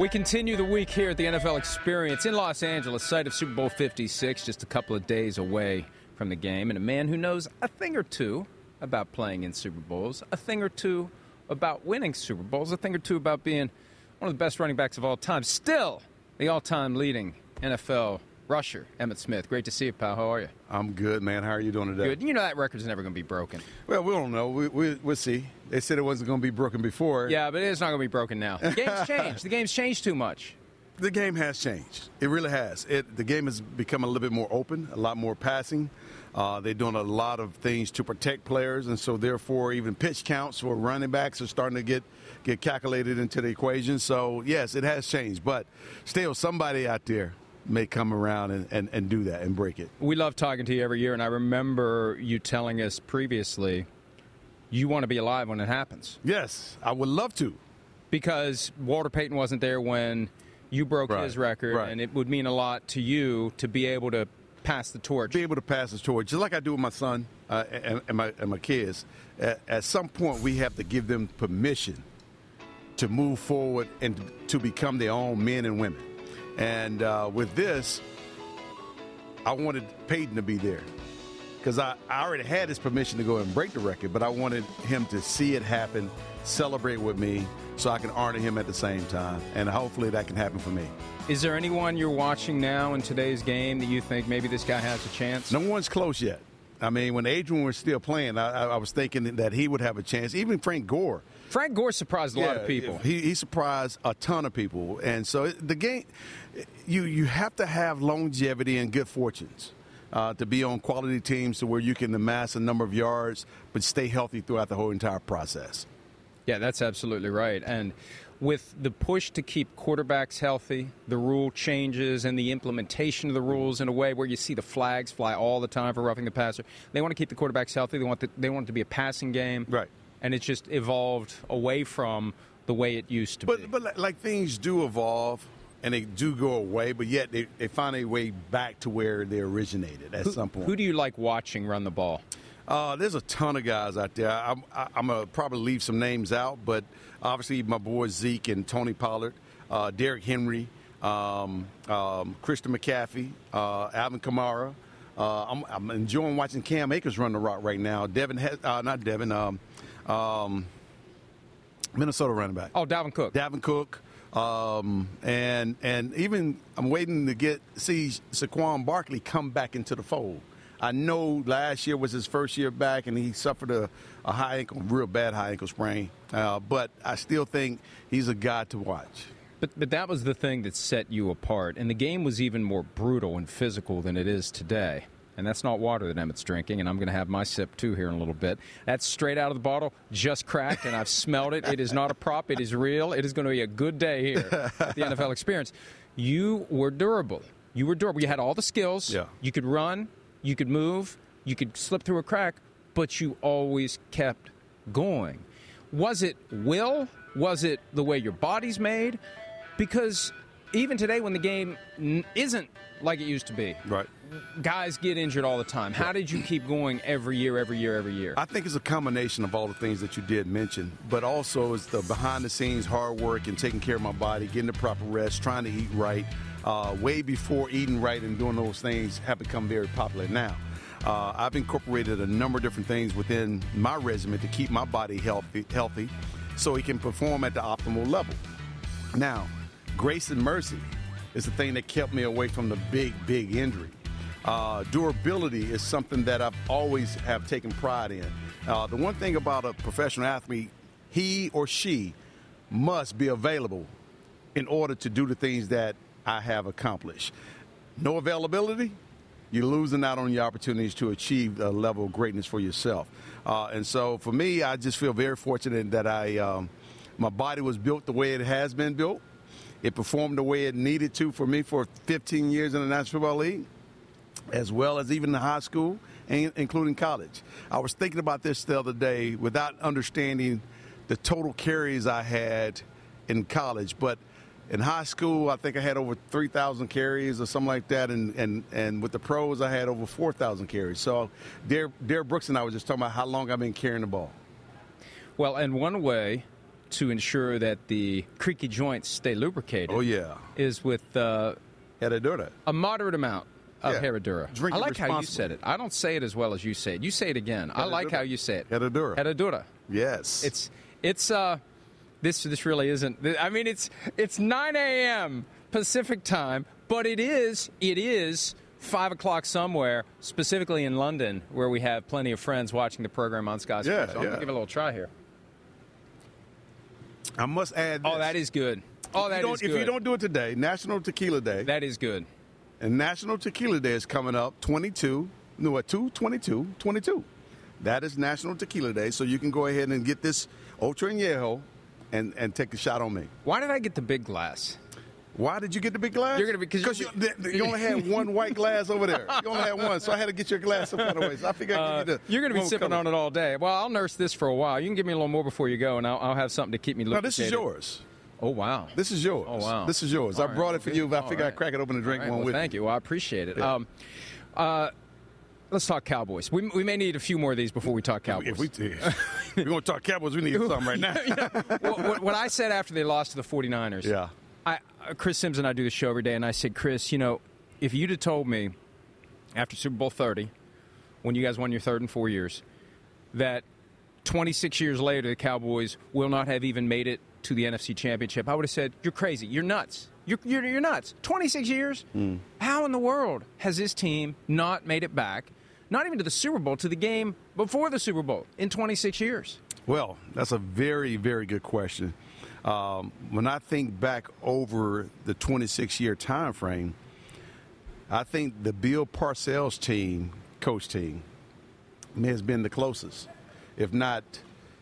We continue the week here at the NFL Experience in Los Angeles, site of Super Bowl 56, just a couple of days away from the game, and a man who knows a thing or two about playing in Super Bowls, a thing or two about winning Super Bowls, a thing or two about being one of the best running backs of all time. Still, the all time leading NFL rusher, Emmitt Smith. Great to see you, pal. How are you? I'm good, man. How are you doing today? Good. You know that record's never going to be broken. Well, we don't know. We, we, we'll see. They said it wasn't going to be broken before. Yeah, but it's not going to be broken now. The game's changed. The game's changed too much. The game has changed. It really has. It, the game has become a little bit more open, a lot more passing. Uh, they're doing a lot of things to protect players, and so therefore, even pitch counts for running backs are starting to get get calculated into the equation. So yes, it has changed, but still, somebody out there may come around and, and, and do that and break it. We love talking to you every year, and I remember you telling us previously you want to be alive when it happens. Yes, I would love to. Because Walter Payton wasn't there when you broke Right, his record, right. and it would mean a lot to you to be able to pass the torch. Be able to pass the torch, just like I do with my son uh, and, and, my, and my kids. At, at some point, we have to give them permission to move forward and to become their own men and women. And uh, with this, I wanted Payton to be there because I, I already had his permission to go and break the record, but I wanted him to see it happen, celebrate with me, so I can honor him at the same time. And hopefully that can happen for me. Is there anyone you're watching now in today's game that you think maybe this guy has a chance? No one's close yet. I mean, when Adrian was still playing, I, I- I was thinking that he would have a chance. Even Frank Gore. Frank Gore surprised a lot of people. He, he surprised a ton of people, and so the game, you you have to have longevity and good fortunes uh, to be on quality teams to where you can amass a number of yards, but stay healthy throughout the whole entire process. Yeah, that's absolutely right. And with the push to keep quarterbacks healthy, the rule changes, and the implementation of the rules in a way where you see the flags fly all the time for roughing the passer, they want to keep the quarterbacks healthy. They want the, they want it to be a passing game, right? And it's just evolved away from the way it used to be. But but like, things do evolve. And they do go away, but yet they, they find a way back to where they originated at Who- some point. Who do you like watching run the ball? Uh, there's a ton of guys out there. I'm, I- I'm going to probably leave some names out, but obviously my boys Zeke and Tony Pollard, uh, Derrick Henry, um, um, Christian McCaffrey, uh, Alvin Kamara. Uh, I'm, I'm enjoying watching Cam Akers run the rock right now. Devin, He- uh, not Devin, um, um, Minnesota running back. Oh, Dalvin Cook. Dalvin Cook. Um, and and even I'm waiting to get see Saquon Barkley come back into the fold. I know last year was his first year back, and he suffered a, a high ankle, real bad high ankle sprain. Uh, but I still think he's a guy to watch. But, but that was the thing that set you apart. And the game was even more brutal and physical than it is today. And that's not water that Emmitt's drinking, and I'm going to have my sip too here in a little bit. That's straight out of the bottle, just cracked, and I've smelled it. It is not a prop, it is real. It is going to be a good day here at the NFL experience. You were durable. You were durable. You had all the skills. Yeah. You could run, you could move, you could slip through a crack, but you always kept going. Was it will? Was it the way your body's made? Because even today, when the game n- isn't like it used to be, right? Guys get injured all the time. How did you keep going every year, every year, every year? I think it's a combination of all the things that you did mention, but also it's the behind the scenes hard work and taking care of my body, getting the proper rest, trying to eat right. Uh, way before eating right and doing those things have become very popular now. Uh, I've incorporated a number of different things within my regimen to keep my body healthy, healthy, so it can perform at the optimal level. Now, grace and mercy is the thing that kept me away from the big, big injury. Uh, durability is something that I've always have taken pride in. Uh, the one thing about a professional athlete, he or she must be available in order to do the things that I have accomplished. No availability, you're losing out on your opportunities to achieve a level of greatness for yourself. Uh, and so for me, I just feel very fortunate that I, um, my body was built the way it has been built. It performed the way it needed to for me for 15 years in the National Football League, as well as even the high school, and including college. I was thinking about this the other day without understanding the total carries I had in college, but in high school, I think I had over 3,000 carries or something like that, and, and, and with the pros, I had over 4,000 carries. So, Derek Brooks and I were just talking about how long I've been carrying the ball. Well, and one way to ensure that the creaky joints stay lubricated. Oh yeah, is with uh, Herradura. A moderate amount of yeah. Herradura. Drink I like how you said it. I don't say it as well as you say it. You say it again. I like how you say it. Herradura. Herradura. Yes. It's it's uh this this really isn't. I mean, it's it's 9 a.m. Pacific time, but it is it is five o'clock somewhere, specifically in London, where we have plenty of friends watching the program on Sky Sports. Yeah, so I'm yeah. gonna give it a little try here. I must add. This. Oh, that is good. Oh, that is good. If you don't do it today, National Tequila Day. That is good. And National Tequila Day is coming up 22, no, what, 2, 22, 22. That is National Tequila Day, so you can go ahead and get this Ultra Añejo and, and take a shot on me. Why did I get the big glass? Why did you get the big glass? You're gonna be because you, you, only had one white glass over there. You only had one, so I had to get your glass some other way. So I figured I'd give you the. Uh, you're gonna be sipping color. on it all day. Well, I'll nurse this for a while. You can give me a little more before you go, and I'll, I'll have something to keep me. No, this is yours. Oh wow, this is yours. Oh wow, this is yours. All I right, brought it for you. I All figured right. I'd crack it open and drink right, one well, with Thank you. Well, I appreciate it. Yeah. Um, uh, let's talk Cowboys. We, we may need a few more of these before we talk Cowboys. If we, if we're going to talk Cowboys, we need something right now. what, what, what I said after they lost to the 49ers. Yeah. I, uh, Chris Sims and I do the show every day, and I said, Chris, you know, if you'd have told me after Super Bowl 30, when you guys won your third in four years, that 26 years later the Cowboys will not have even made it to the NFC Championship, I would have said, you're crazy. You're nuts. You're, you're, you're nuts. 26 years? Mm. How in the world has this team not made it back, not even to the Super Bowl, to the game before the Super Bowl in 26 years? Well, that's a very, very good question. Um, when I think back over the 26 year time frame, I think the Bill Parcells team, coach team, may has been the closest. If not,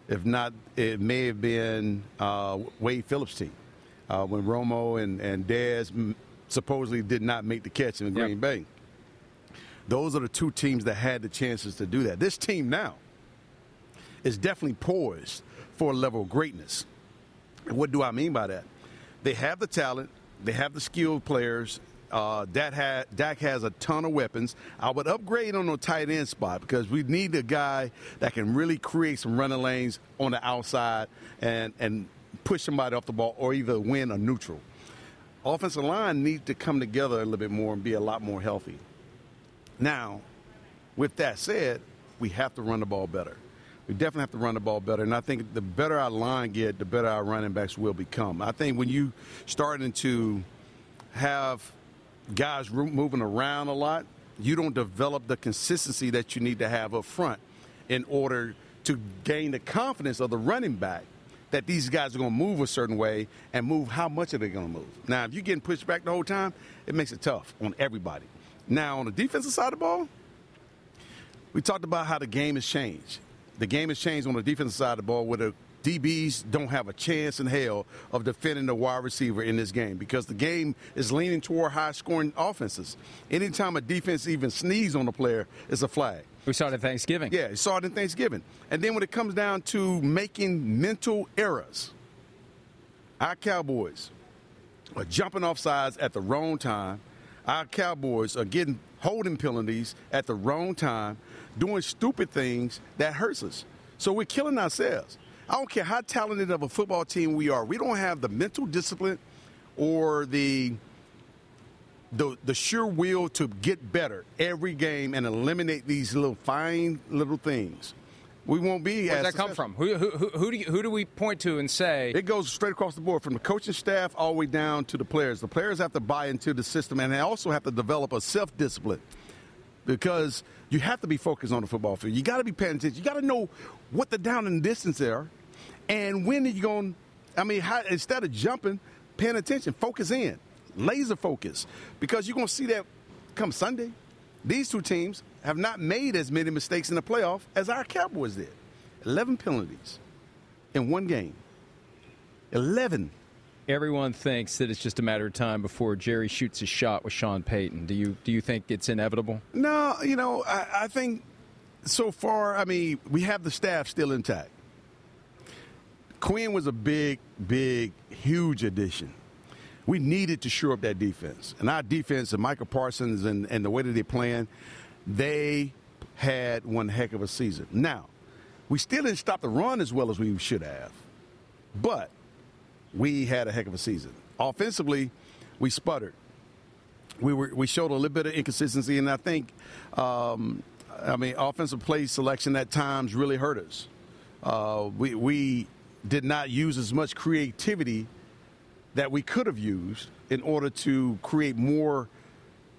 if not, it may have been uh, Wade Phillips' team uh, when Romo and and Dez m- supposedly did not make the catch in Green Yep. Bay. Those are the two teams that had the chances to do that. This team now is definitely poised for a level of greatness. And what do I mean by that? They have the talent, they have the skilled players. Uh, Dak, ha- Dak has a ton of weapons. I would upgrade on the tight end spot because we need a guy that can really create some running lanes on the outside and, and push somebody off the ball or either win a neutral. Offensive line needs to come together a little bit more and be a lot more healthy. Now, with that said, we have to run the ball better. We definitely have to run the ball better, and I think the better our line get, the better our running backs will become. I think when you starting to have guys moving around a lot, you don't develop the consistency that you need to have up front in order to gain the confidence of the running back that these guys are going to move a certain way and move how much are they going to move. Now, if you're getting pushed back the whole time, it makes it tough on everybody. Now, on the defensive side of the ball, we talked about how the game has changed. The game has changed on the defensive side of the ball with the DBs don't have a chance in hell of defending the wide receiver in this game because the game is leaning toward high scoring offenses. Anytime a defense even sneezes on a player, it's a flag. We saw it at Thanksgiving. Yeah, we saw it in Thanksgiving. And then when it comes down to making mental errors, our Cowboys are jumping off sides at the wrong time. Our Cowboys are getting holding penalties at the wrong time, doing stupid things that hurts us. So we're killing ourselves. I don't care how talented of a football team we are. We don't have the mental discipline or the the the sure will to get better every game and eliminate these little fine little things. we won't be. Where does that come successful. from? Who, who, who, who, do you, who do we point to and say? It goes straight across the board from the coaching staff all the way down to the players. The players have to buy into the system, and they also have to develop a self discipline because you have to be focused on the football field. You got to be paying attention. You got to know what the down and distance are, and when are you going. To, I mean, how, instead of jumping, paying attention, focus in, laser focus, because you're going to see that come Sunday. These two teams have not made as many mistakes in the playoff as our Cowboys did. 11 penalties in one game. 11. Everyone thinks that it's just a matter of time before Jerry shoots his shot with Sean Payton. Do you do you think it's inevitable? No, you know, I, I think so far, I mean, we have the staff still intact. Quinn was a big, big, huge addition. We needed to shore up that defense. And our defense, and Micah Parsons and, and the way that they're playing, they had one heck of a season. Now, we still didn't stop the run as well as we should have. But we had a heck of a season. Offensively, we sputtered. We were we showed a little bit of inconsistency, and I think, um, I mean, offensive play selection at times really hurt us. Uh, we we did not use as much creativity that we could have used in order to create more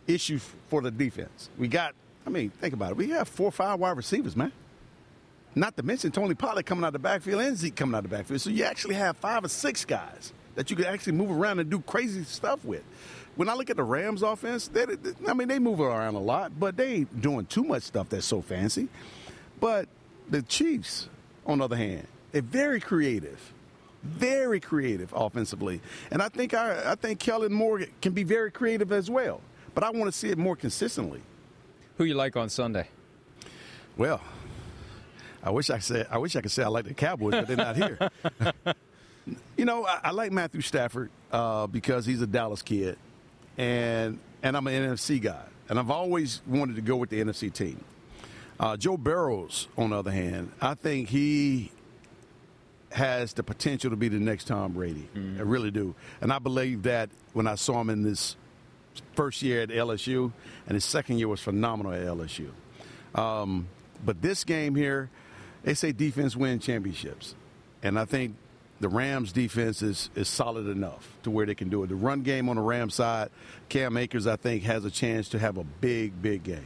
issues for the defense. We got, I mean, think about it. We have four or five wide receivers, man. Not to mention Tony Pollard coming out of the backfield and Zeke coming out of the backfield. So you actually have five or six guys that you could actually move around and do crazy stuff with. When I look at the Rams offense, they- I mean, they move around a lot, but they ain't doing too much stuff that's so fancy. But the Chiefs, on the other hand, they're very creative. Very creative offensively. And I think our, I think Kellen Moore can be very creative as well. But I want to see it more consistently. Who you like on Sunday? Well, I wish I said I wish I could say I like the Cowboys, but they're not here. you know, I, I like Matthew Stafford uh, because he's a Dallas kid, and and I'm an NFC guy, and I've always wanted to go with the NFC team. Uh, Joe Burrows, on the other hand, I think he has the potential to be the next Tom Brady. I really do, and I believe that when I saw him in this first year at LSU, and his second year was phenomenal at LSU. Um, but this game here, they say defense win championships, and I think the Rams defense is is solid enough to where they can do it. The run game on the Rams side, Cam Akers, I think, has a chance to have a big, big game.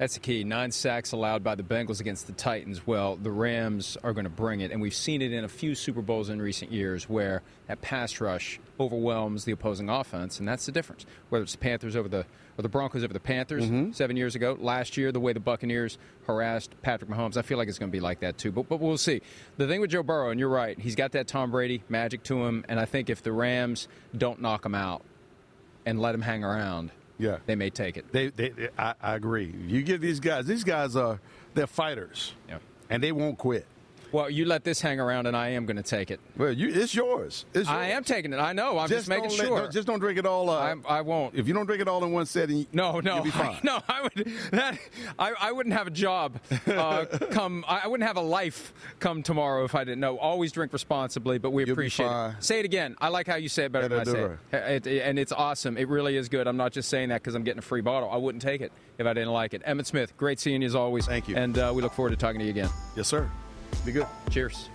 That's the key. Nine sacks allowed by the Bengals against the Titans. Well, the Rams are going to bring it, and we've seen it in a few Super Bowls in recent years where that pass rush overwhelms the opposing offense, and that's the difference. Whether it's the Panthers over the or the Broncos over the Panthers mm-hmm. seven years ago, last year, the way the Buccaneers harassed Patrick Mahomes, I feel like it's going to be like that too. But but we'll see. The thing with Joe Burrow, and you're right, he's got that Tom Brady magic to him, and I think if the Rams don't knock him out and let him hang around, Yeah. they may take it. They, they, they- I, I agree. You give these guys; these guys are they're fighters, Yeah. and they won't quit. Well, you let this hang around, and I am going to take it. Well, you, it's yours. It's I am taking it. I know. I'm just, making don't let- sure. just don't drink it all. Uh, I'm, I won't. if you don't drink it all in one setting, no, no, you'll be fine. I, no. I would. That, I, I wouldn't have a job. Uh, come. I I wouldn't have a life come tomorrow if I didn't know. Always drink responsibly, but we You'll appreciate it. Say it again. I like how you say it better than I say do it. It- And it's awesome. It really is good. I'm not just saying that because I'm getting a free bottle. I wouldn't take it if I didn't like it. Emmitt Smith, great seeing you as always. Thank you. And uh, we look forward to talking to you again. Yes, sir. Be good. Cheers.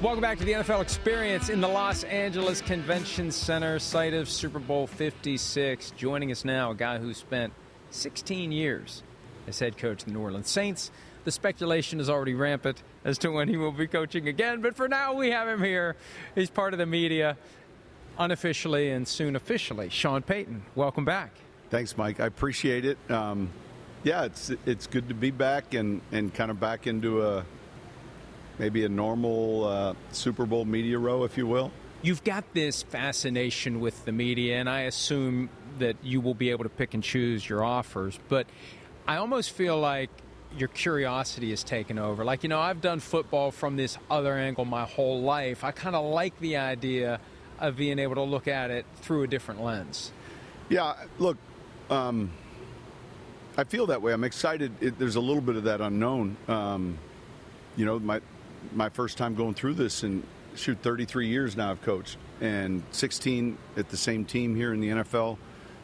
Welcome back to the NFL Experience in the Los Angeles Convention Center, site of Super Bowl 56. Joining us now, a guy who spent 16 years as head coach of the New Orleans Saints. The speculation is already rampant as to when he will be coaching again, but for now we have him here. He's part of the media, unofficially and soon officially. Sean Payton, welcome back. Thanks, Mike. I appreciate it. Um, yeah, it's it's good to be back and, and kind of back into a maybe a normal uh, Super Bowl media row, if you will. You've got this fascination with the media, and I assume that you will be able to pick and choose your offers. But I almost feel like your curiosity is taken over. Like, you know, I've done football from this other angle my whole life. I kind of like the idea of being able to look at it through a different lens. Yeah, look, um, I feel that way. I'm excited. It, there's a little bit of that unknown. Um, you know, my my first time going through this, and shoot, 33 years now I've coached. and 16 at the same team here in the NFL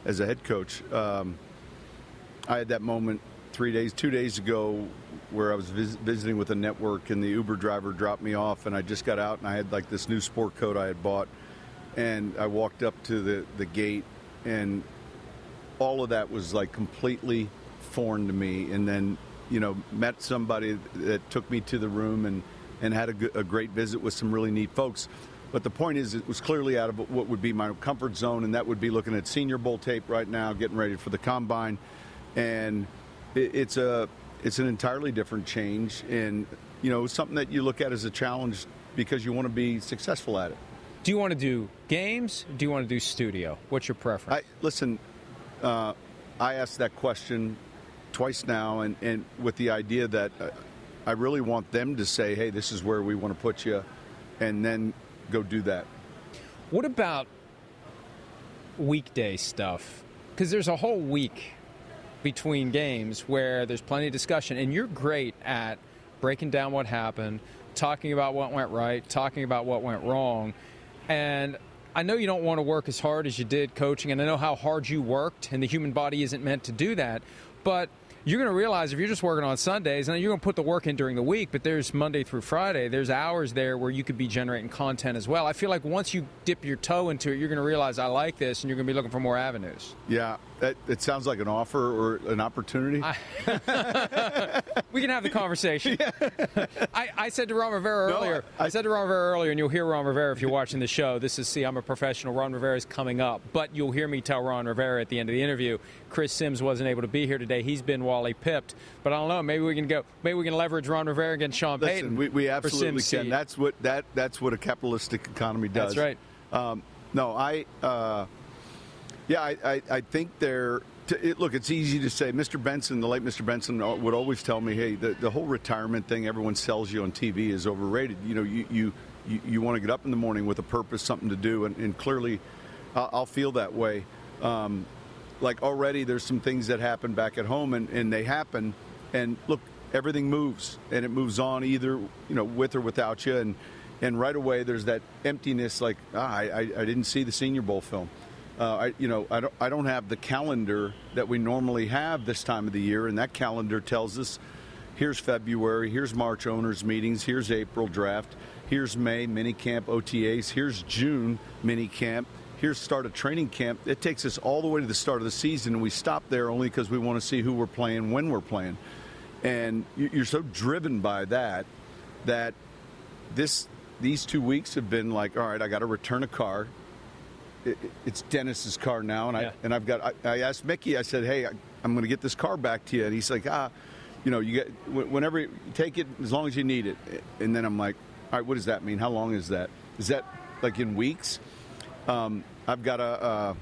as a head coach. Um, I had that moment three days, two days ago, where I was vis- visiting with a network, and the Uber driver dropped me off, and I just got out, and I had like this new sport coat I had bought, and I walked up to the the gate, and all of that was like completely foreign to me, and then you know met somebody that took me to the room and and had a, a great visit with some really neat folks. But the point is, it was clearly out of what would be my comfort zone, and that would be looking at Senior Bowl tape right now, getting ready for the combine, and it, it's a it's an entirely different change, and you know something that you look at as a challenge because you want to be successful at it. Do you want to do games? Do you want to do studio? What's your preference? I listen. Uh, I asked that question twice now, and, and with the idea that uh, I really want them to say, "Hey, this is where we want to put you," and then go do that. What about weekday stuff? Because there's a whole week between games where there's plenty of discussion, and you're great at breaking down what happened, talking about what went right, talking about what went wrong. And I know you don't want to work as hard as you did coaching, and I know how hard you worked, and the human body isn't meant to do that. But you're going to realize if you're just working on Sundays, and you're going to put the work in during the week, but there's Monday through Friday, there's hours there where you could be generating content as well. I feel like once you dip your toe into it, you're going to realize I like this, and you're going to be looking for more avenues. Yeah, that, it sounds like an offer or an opportunity. we can have the conversation. I, I, said to Ron Rivera No, earlier. I- I, said to Ron Rivera earlier, and you'll hear Ron Rivera if you're watching the show. This is see, I'm a professional. Ron Rivera is coming up, but you'll hear me tell Ron Rivera at the end of the interview. Chris Sims wasn't able to be here today. He's been Wally pipped, but I don't know. Maybe we can go. Maybe we can leverage Ron Rivera against Sean Listen, Payton. we, we absolutely can. That's what that that's what a capitalistic economy does. That's right. Um, no, I uh, yeah, I, I, I think they're. To, it, look, it's easy to say. Mr. Benson, the late Mr. Benson, would always tell me, "Hey, the, the whole retirement thing everyone sells you on TV is overrated. You know, you you, you, you want to get up in the morning with a purpose, something to do, and, and clearly, I'll, I'll feel that way. Um, like already, there's some things that happen back at home, and, and they happen, and look, everything moves, and it moves on either you know with or without you, and and right away there's that emptiness, like ah, I, I didn't see the Senior Bowl film. Uh, I, you know, I don't, I don't have the calendar that we normally have this time of the year, and that calendar tells us here's February, here's March owners meetings, here's April draft, here's May mini camp OTAs, here's June mini camp, here's start of training camp. It takes us all the way to the start of the season, and we stop there only because we want to see who we're playing, when we're playing, and you- you're so driven by that that this these two weeks have been like, all right, I got to return a car it, it's Dennis's car now, and I Yeah. and I've got. I, I asked Mickey. I said, "Hey, I, I'm going to get this car back to you," and he's like, "Ah, you know, you get whenever you take it as long as you need it." And then I'm like, "All right, what does that mean? How long is that? Is that like in weeks?" Um, I've got a. Uh,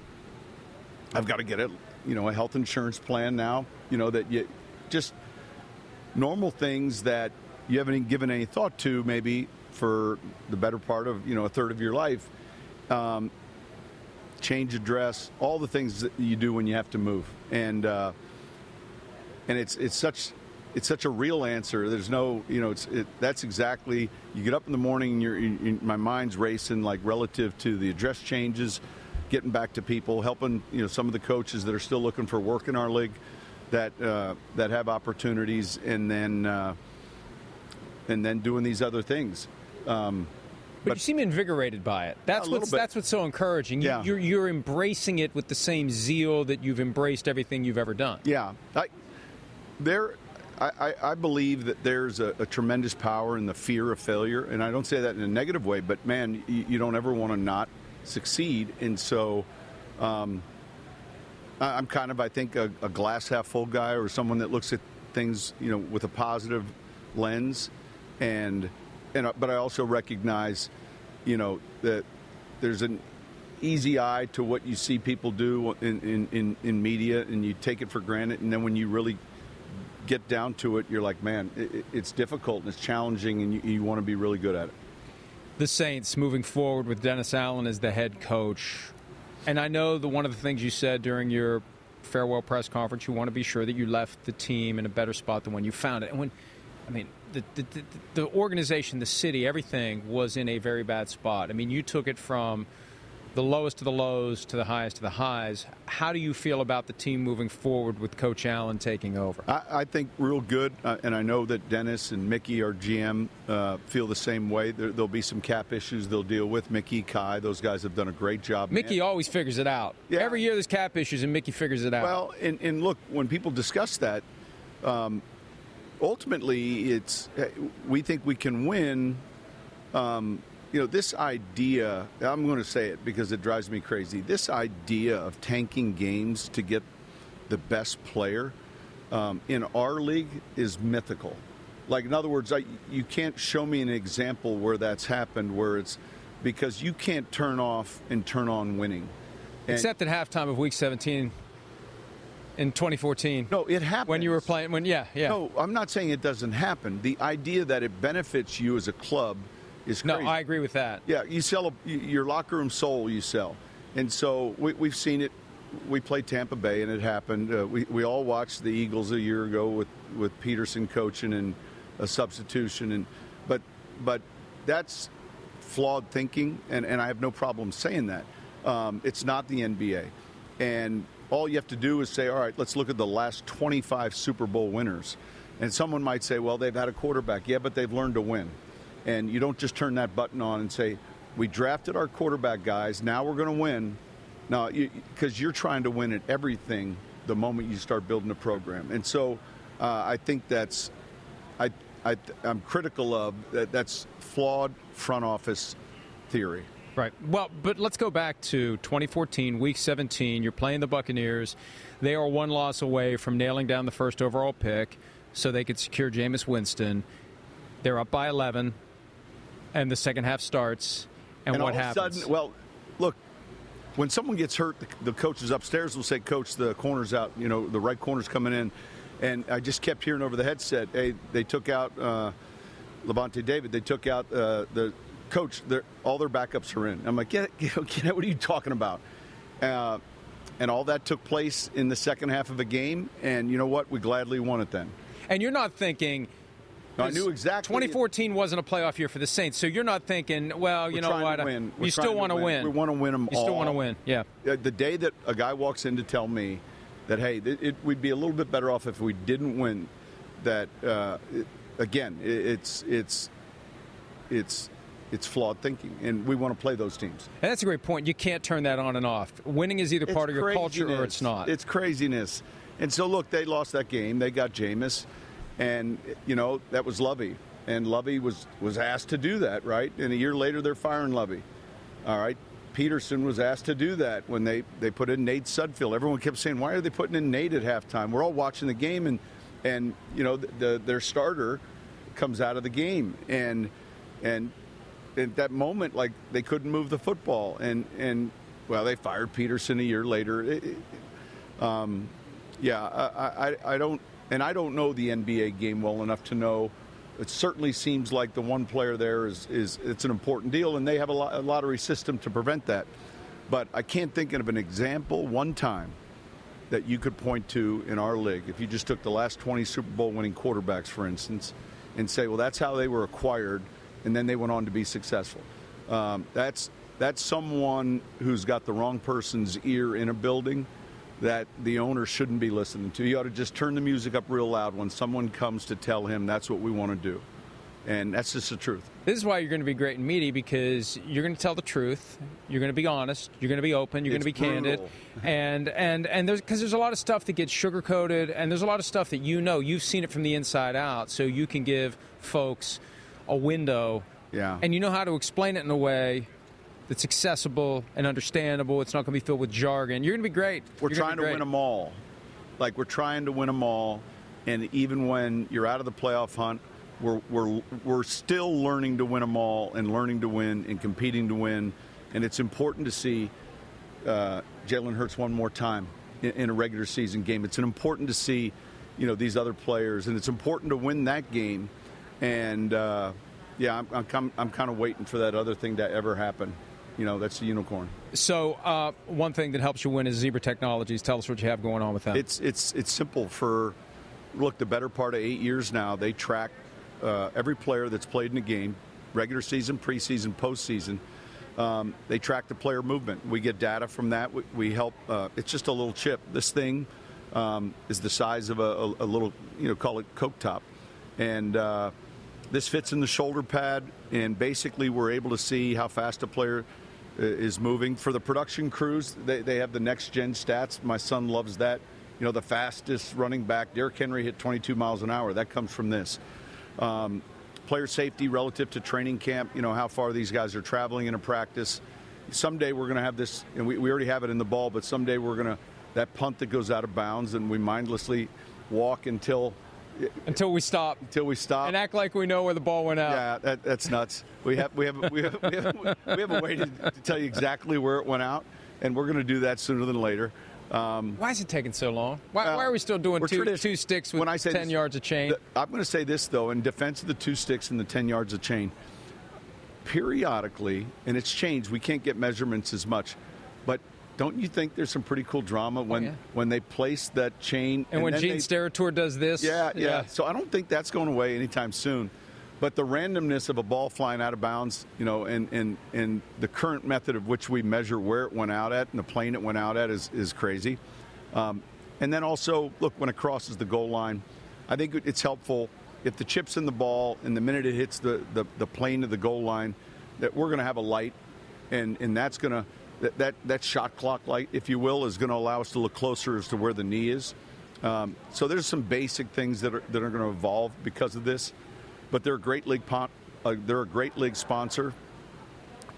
I've got to get a you know a health insurance plan now. You know that you just normal things that you haven't given any thought to maybe for the better part of you know a third of your life um, change address all the things that you do when you have to move. And uh, and it's it's such it's such a real answer. There's no you know it's it, that's exactly you get up in the morning and you're you, you- my mind's racing like relative to the address changes getting back to people helping you know some of the coaches that are still looking for work in our league that uh, that have opportunities and then uh, and then doing these other things. Um, But, you seem invigorated by it. That's what's bit. that's what's so encouraging. You, Yeah. You're you're embracing it with the same zeal that you've embraced everything you've ever done. Yeah, I, there, I, I, I believe that there's a, a tremendous power in the fear of failure, and I don't say that in a negative way, but man, you, you don't ever want to not succeed, and so. Um, I- I'm kind of, I think, a, a glass half full guy, or someone that looks at things, you know, with a positive lens, and and uh, but I also recognize, you know, that there's an easy eye to what you see people do in, in, in, in media and you take it for granted and then when you really get down to it you're like man it, it- it's difficult and it's challenging and you, you want to be really good at it the Saints moving forward with Dennis Allen as the head coach. And I know that one of the things you said during your farewell press conference, you want to be sure that you left the team in a better spot than when you found it. And when I mean, the, the, the, the organization, the city, everything was in a very bad spot. I mean, you took it from the lowest of the lows to the highest of the highs. How do you feel about the team moving forward with Coach Allen taking over? I, I think real good, uh, and I know that Dennis and Mickey, our GM, uh, feel the same way. There, will be some cap issues they'll deal with. Mickey, Khai, those guys have done a great job. Mickey man. always figures it out. Yeah. Every year there's cap issues, and Mickey figures it out. Well, and, and look, when people discuss that, um, ultimately, it's we think we can win. Um, you know, this idea, I'm going to say it because it drives me crazy. This idea of tanking games to get the best player um, in our league is mythical. Like, in other words, I, you can't show me an example where that's happened where it's because you can't turn off and turn on winning. And Except at halftime of Week 17 in 2014. no, it happened. When you were playing, when, yeah, yeah. No, I'm not saying it doesn't happen. The idea that it benefits you as a club is No. I agree with that. Yeah, you sell a, your locker room soul. You sell, and so we, we've seen it. We played Tampa Bay, and it happened. Uh, we we all watched the Eagles a year ago with with Pederson coaching and a substitution, and but but that's flawed thinking, and, and I have no problem saying that. Um, it's not the NBA, and all you have to do is say, all right, let's look at the last 25 Super Bowl winners. And someone might say, well, they've had a quarterback. Yeah, but they've learned to win. And you don't just turn that button on and say, we drafted our quarterback guys, now we're going to win. No, because you, are trying to win at everything the moment you start building a program. And so uh, I think that's, I, I, I'm critical of that. That's flawed front office theory. Right. Well, but let's go back to 2014, Week 17. You're playing the Buccaneers. They are one loss away from nailing down the first overall pick so they could secure Jameis Winston. They're up by 11, and the second half starts. And, and what all happens? Of a sudden, well, look, when someone gets hurt, the, the coaches upstairs will say, "Coach, the corner's out. You know, the right corner's coming in." And I just kept hearing over the headset, "Hey, they took out uh, Lavonte David. They took out uh, the coach, all their backups are in. I'm like, get, get, get what are you talking about? Uh, and all that took place in the second half of the game. And you know what? We gladly won it then. And you're not thinking. No, I knew exactly. 2014 wasn't a playoff year for the Saints, so you're not thinking, well, you We're know what? You still want to win. We want to win them You all. still want to win, yeah. The day that a guy walks in to tell me that, hey, it, it, we'd be a little bit better off if we didn't win, that, uh, it, again, it's, it's, it's, it's flawed thinking, and we want to play those teams. And that's a great point. You can't turn that on and off. Winning is either part it's of your culture or it's not. It's craziness. And so, look, they lost that game. They got Jameis, and you know that was Lovie, and Lovie was was asked to do that, right? And a year later, they're firing Lovie. All right. Pederson was asked to do that when they, they put in Nate Sudfeld. Everyone kept saying, "Why are they putting in Nate at halftime?" We're all watching the game, and and you know the, the, their starter comes out of the game, and and at that moment, like they couldn't move the football, and and well, they fired Pederson a year later. It, um, yeah, I, I, I don't, and I don't know the NBA game well enough to know. It certainly seems like the one player there is is it's an important deal, and they have a, a lottery system to prevent that. But I can't think of an example one time that you could point to in our league. If you just took the last 20 Super Bowl winning quarterbacks, for instance, and say, well, that's how they were acquired and then they went on to be successful. Um, that's that's someone who's got the wrong person's ear in a building that the owner shouldn't be listening to. You ought to just turn the music up real loud when someone comes to tell him that's what we want to do. And that's just the truth. This is why you're going to be great in media because you're going to tell the truth. You're going to be honest. You're going to be open. You're It's going to be candid. And and and there's because there's a lot of stuff that gets sugar coated, and there's a lot of stuff that you know you've seen it from the inside out, so you can give folks a window. Yeah. And you know how to explain it in a way that's accessible and understandable. It's not going to be filled with jargon. You're going to be great. We're You're trying to great. win them all. Like we're trying to win them all, and even when you're out of the playoff hunt, we're we're we're still learning to win them all and learning to win and competing to win. And it's important to see uh, Jalen Hurts one more time in, in a regular season game. It's important to see, you know, these other players, and it's important to win that game. And uh, yeah, I'm I'm, com- I'm kind of waiting for that other thing to ever happen. You know, that's the unicorn. So uh, one thing that helps you win is Zebra Technologies. Tell us what you have going on with them. It's it's it's simple. For look, the better part of eight years now, they track uh, every player that's played in the game, regular season, preseason, postseason. Um, they track the player movement. We get data from that. We, we help. Uh, it's just a little chip. This thing um, is the size of a, a, a, little, you know, call it Coke top, and uh, this fits in the shoulder pad. And basically, we're able to see how fast a player uh, is moving. For the production crews, they, they have the next gen stats. My son loves that. You know, the fastest running back, Derrick Henry, hit 22 miles an hour. That comes from this. Um, player safety relative to training camp, you know, how far these guys are traveling in a practice. Someday we're going to have this, and we, we already have it in the ball, but someday we're going to, that punt that goes out of bounds and we mindlessly walk until until we stop. Until we stop. And act like we know where the ball went out. Yeah, that, that's nuts. We have we have we have, we have, we have a way to, to, tell you exactly where it went out, and we're going to do that sooner than later. Um, why is it taking so long? Why, uh, why are we still doing two, two sticks with when I say 10 this, yards of chain? The, I'm going to say this, though, in defense of the two sticks and the 10 yards of chain, periodically, and it's changed, we can't get measurements as much, but don't you think there's some pretty cool drama oh, when, oh, yeah. when they place that chain? And, and when Gene Steratore does this? Yeah, yeah, yeah. So I don't think that's going away anytime soon. But the randomness of a ball flying out of bounds, you know, and, and, and the current method of which we measure where it went out at and the plane it went out at is, is crazy. Um, and then also, look, when it crosses the goal line, I think it's helpful if the chip's in the ball and the minute it hits the, the, the plane of the goal line, that we're going to have a light, and, and that's going to that, that, that shot clock light, if you will, is going to allow us to look closer as to where the knee is. Um, so there's some basic things that are that are going to evolve because of this but they're a great league. Uh, they're a great league sponsor,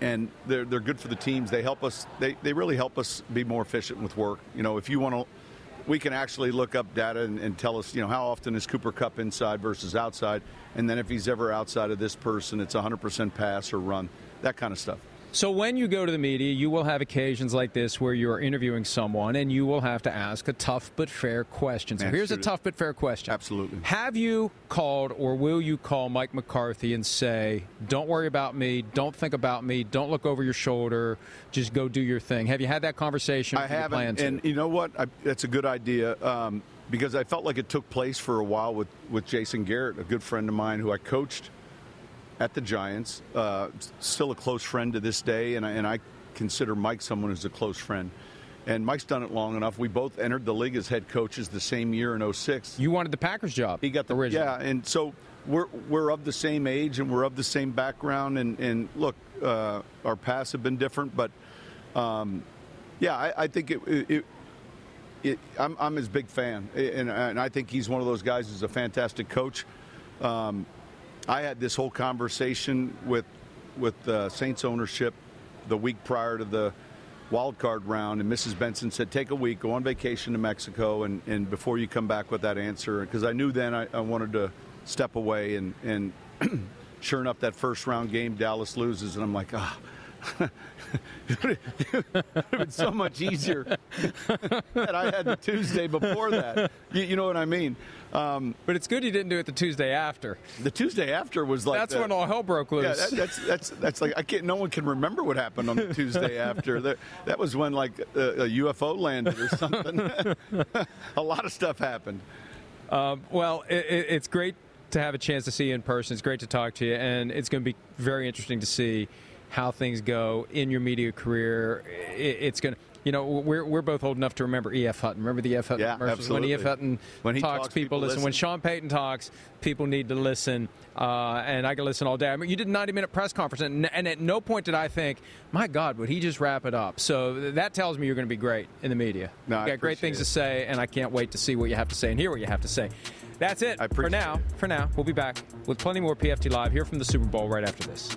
and they're they're good for the teams. They help us. They they really help us be more efficient with work. You know, if you want to. We can actually look up data and, and tell us, you know, how often is Cooper Kupp inside versus outside, and then if he's ever outside of this person, it's 100% pass or run, that kind of stuff. So when you go to the media, you will have occasions like this where you are interviewing someone and you will have to ask a tough but fair question. So here's a tough but fair question. Absolutely. Have you called or will you call Mike McCarthy and say, "Don't worry about me. Don't think about me. Don't look over your shoulder. Just go do your thing." Have you had that conversation? I haven't. And you know what? I, that's a good idea. Um, because I felt like it took place for a while with, with Jason Garrett, a good friend of mine who I coached at the Giants. Uh, still a close friend to this day, and I, and I consider Mike someone who's a close friend. And Mike's done it long enough. We both entered the league as head coaches the same year in 06. You wanted the Packers job. He got the original. Yeah, and so we're we're of the same age and we're of the same background. And, and look, uh, our paths have been different, but um, yeah, I, I think it, it, it, I'm, I'm his big fan, and, and, I think he's one of those guys who's a fantastic coach. Um, I had this whole conversation with with uh, Saints ownership the week prior to the wild card round, and Mrs. Benson said, "Take a week, go on vacation to Mexico, and, and before you come back with that answer." Because I knew then I, I, wanted to step away, and and sure enough, that first round game, Dallas loses, and I'm like, ah. It would have been so much easier that I had the Tuesday before that. You, you know what I mean? Um, but it's good you didn't do it the Tuesday after. The Tuesday after was like that's the, when all hell broke loose. Yeah, that, that's that's that's like I can't. No one can remember what happened on the Tuesday after. That, that was when like a, a UFO landed or something. a lot of stuff happened. Um, well, it, it, it's great to have a chance to see you in person. It's great to talk to you, and it's going to be very interesting to see how things go in your media career. It's going to you know, we're, we're both old enough to remember E.F. Hutton. Remember the E.F. Hutton yeah, commercials? Absolutely. When E.F. Hutton when talks, talks, people, listen. listen. When Sean Payton talks, people need to listen. Uh, and I can listen all day. I mean, you did a 90 minute press conference, and, and, at no point did I think, my God, would he just wrap it up? So that tells me you're going to be great in the media. No, you got great things it. to say, and I can't wait to see what you have to say and hear what you have to say. That's it for now. It. For now, we'll be back with plenty more PFT Live here from the Super Bowl right after this.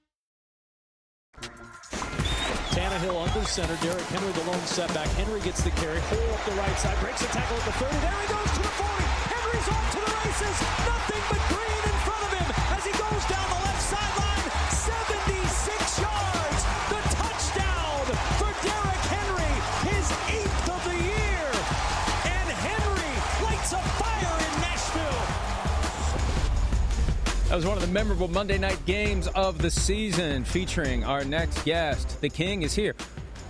Tannehill under center. Derrick Henry the lone setback. Henry gets the carry. Hole up the right side. Breaks the tackle at the 30. There he goes to the 40. Henry's off to the races. Nothing but green That was one of the memorable Monday night games of the season featuring our next guest. The King is here.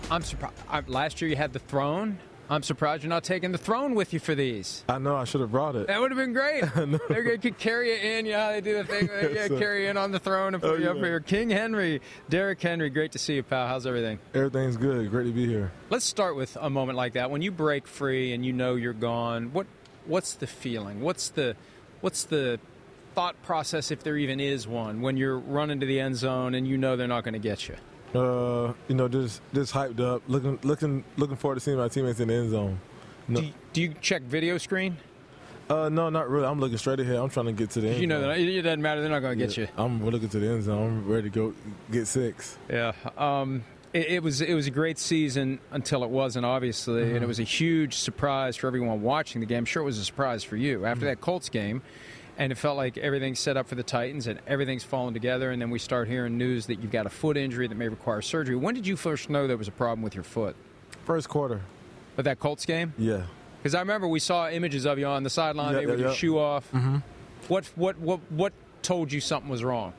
I'm surprised. Last year you had the throne. I'm surprised you're not taking the throne with you for these. I know I should have brought it. That would have been great. They could carry you in. You know they do the thing. Yeah, So- carry in on the throne and put Oh, you up yeah. here. King Henry, Derrick Henry. Great to see you, pal. How's everything? Everything's good. Great to be here. Let's start with a moment like that. When you break free and you know you're gone, what what's the feeling? What's the what's the thought process if there even is one when you're running to the end zone and you know they're not going to get you? Uh, you know, just just hyped up, looking looking looking forward to seeing my teammates in the end zone. No, Do you, do you check video screen? uh, no, not really. I'm looking straight ahead. I'm trying to get to the end. You know zone. that it doesn't matter. They're not going to get you. I'm looking to the end zone. I'm ready to go get six. Yeah. Um, it, it was it was a great season until it wasn't, obviously, and it was a huge surprise for everyone watching the game. I'm sure it was a surprise for you after that Colts game, and it felt like everything's set up for the Titans and everything's fallen together. And then we start hearing news that you've got a foot injury that may require surgery. When did you first know there was a problem with your foot? First quarter. But that Colts game? Yeah. Because I remember we saw images of you on the sideline, Yeah, maybe with yeah, your yeah. shoe off. Mm-hmm. What what what what told you something was wrong?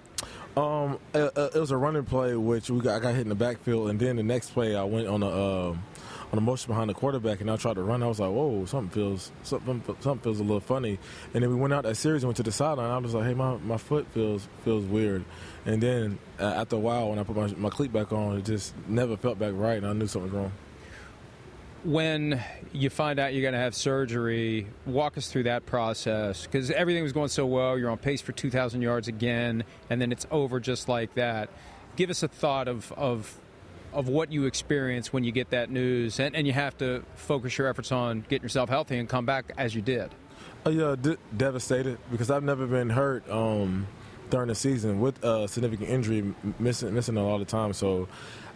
Um, uh, uh, it was a running play which we got. I got hit in the backfield, and then the next play I went on a um, on a motion behind the quarterback, and I tried to run. I was like, "Whoa, something feels something something feels a little funny." And then we went out that series and went to the sideline. I was like, "Hey, my, my foot feels feels weird." And then uh, after a while, when I put my, my cleat back on, it just never felt back right, and I knew something was wrong. when you find out you're going to have surgery, walk us through that process because everything was going so well. You're on pace for 2,000 yards again, and then it's over just like that. Give us a thought of of of what you experience when you get that news, and, and you have to focus your efforts on getting yourself healthy and come back as you did. Uh, yeah, de- devastated because I've never been hurt um, during the season with a significant injury, missing missing a lot of time. So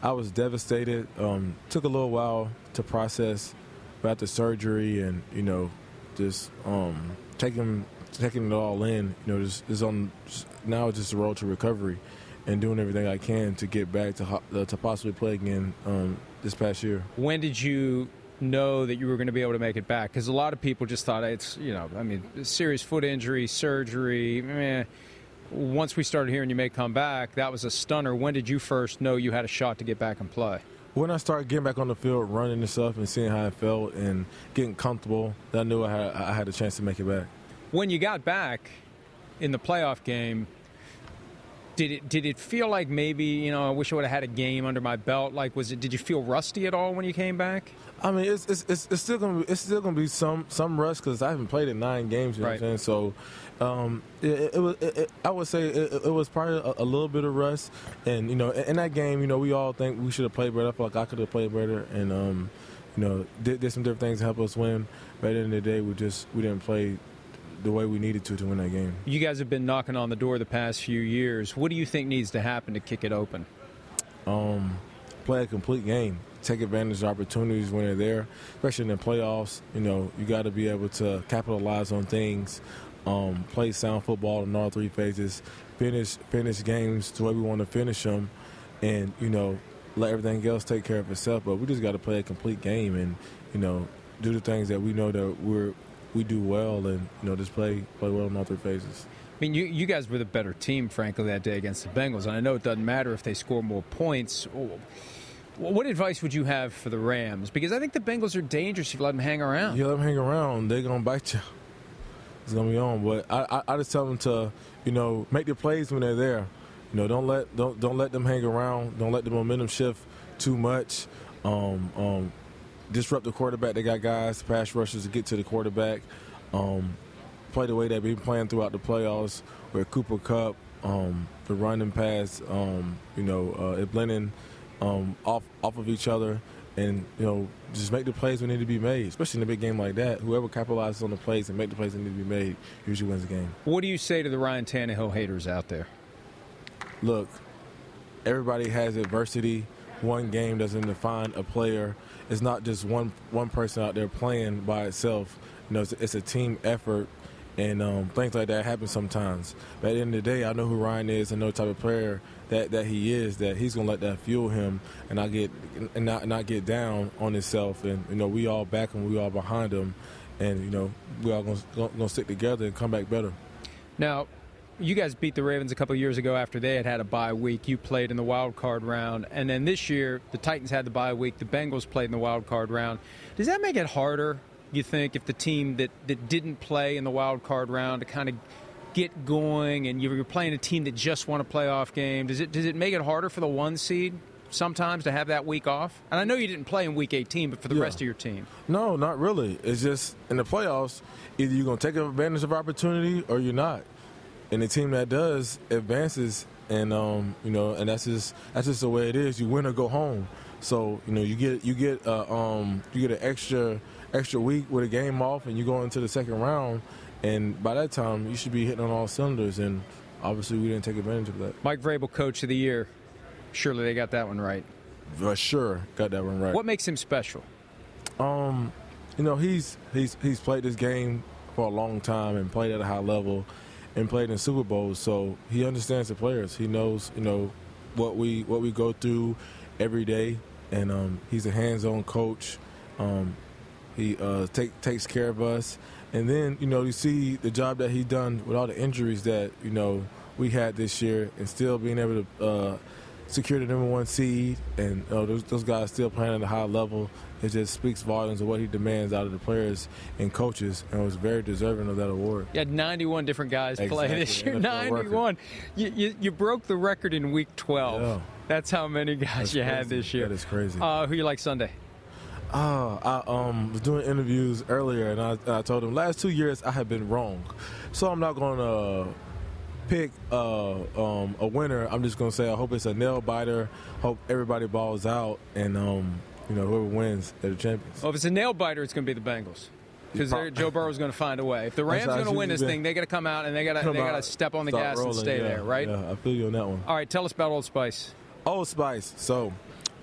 I was devastated. Um, took a little while to process about the surgery and you know just um, taking taking it all in. You know, just, just on just, now it's just a road to recovery and doing everything I can to get back to ho- uh, to possibly play again um, this past year. When did you know that you were going to be able to make it back? Because a lot of people just thought it's, you know, I mean, serious foot injury, surgery. Meh. Once we started hearing you may come back, that was a stunner. When did you first know you had a shot to get back and play? When I started getting back on the field, running and stuff, and seeing how I felt and getting comfortable, I knew I had I had a chance to make it back. When you got back in the playoff game, did it did it feel like maybe you know I wish I would have had a game under my belt? Like was it? Did you feel rusty at all when you came back? I mean, it's it's, it's, it's still gonna be, it's still gonna be some some rust because I haven't played in nine games. You know Right. what I'm saying? So, um, it, it, it was it, it, I would say it, it was probably a, a little bit of rust, and you know, in, in that game, you know, we all think we should have played better. I feel like I could have played better, and um, you know, did, did some different things to help us win. But at the end of the day, we just we didn't play the way we needed to to win that game. You guys have been knocking on the door the past few years. What do you think needs to happen to kick it open? um, play a complete game. Take advantage of opportunities when they're there, especially in the playoffs. You know, you got to be able to capitalize on things, um, play sound football in all three phases, finish finish games the way we want to finish them, and you know, let everything else take care of itself. But we just got to play a complete game and you know, do the things that we know that we're we do well, and you know, just play play well in all three phases. I mean, you, you guys were the better team, frankly, that day against the Bengals. And I know it doesn't matter if they score more points. What advice would you have for the Rams? Because I think the Bengals are dangerous if you let them hang around. You let them hang around, they're gonna bite you. It's gonna be on. But I, I, I just tell them to, you know, make their plays when they're there. You know, don't let don't don't let them hang around. Don't let the momentum shift too much. Um, um, disrupt the quarterback. They got guys, pass rushers to get to the quarterback. Um, play the way they've been playing throughout the playoffs, with Cooper Kupp, um, the run and pass. Um, you know, uh, it blending um, off off of each other, and you know, just make the plays that need to be made. Especially in a big game like that, whoever capitalizes on the plays and make the plays that need to be made usually wins the game. What do you say to the Ryan Tannehill haters out there? Look, everybody has adversity, one game doesn't define a player. It's not just one one person out there playing by itself. You know, it's, it's a team effort, and um, things like that happen sometimes. But at the end of the day, I know who Ryan is. I know the type of player that, that he is. That he's gonna let that fuel him, and not get and not not get down on himself. And you know, we all back him. We all behind him, and you know, we all gonna, gonna stick together and come back better. Now, you guys beat the Ravens a couple years ago after they had had a bye week. You played in the wild card round, and then this year the Titans had the bye week. The Bengals played in the wild card round. Does that make it harder? You think if the team that, that didn't play in the wild card round to kind of get going, and you're playing a team that just won a playoff game, does it does it make it harder for the one seed sometimes to have that week off? And I know you didn't play in Week 18, but for the Yeah. rest of your team, No, not really. It's just in the playoffs, either you're gonna take advantage of opportunity or you're not. And the team that does advances, and um, you know, and that's just that's just the way it is. You win or go home. So you know, you get you get uh, um, you get an extra extra week with a game off, and you go into the second round. And by that time, you should be hitting on all cylinders. And obviously, we didn't take advantage of that. Mike Vrabel, Coach of the Year. Surely they got that one right. For sure, got that one right. What makes him special? Um, you know, he's he's he's played this game for a long time and played at a high level and played in Super Bowls, so he understands the players. He knows, you know, what we what we go through every day, and um, he's a hands-on coach. Um, he uh, take, takes care of us, and then you know you see the job that he done with all the injuries that you know we had this year, and still being able to uh, secure the number one seed, and uh, those, those guys still playing at a high level. It just speaks volumes of what he demands out of the players and coaches, and was very deserving of that award. You had 91 different guys play this year. NFL 91. You, you, you broke the record in week 12. Yeah. That's how many guys That's you had this year. That is crazy. Uh, who you like Sunday? Uh, I um, was doing interviews earlier, and I, I told them last two years I have been wrong, so I'm not going to pick uh, um, a winner. I'm just to say I hope it's a nail biter. Hope everybody balls out, and um, you know whoever wins, they're the champions. Well, if it's a nail biter, it's to be the Bengals. Because Joe Burrow's going to find a way. If the Rams are going to win this been. thing, they got to come out and they got to they got to step on the gas and stay yeah, there, right? Yeah, I feel you on that one. All right, tell us about Old Spice. Old Spice. So,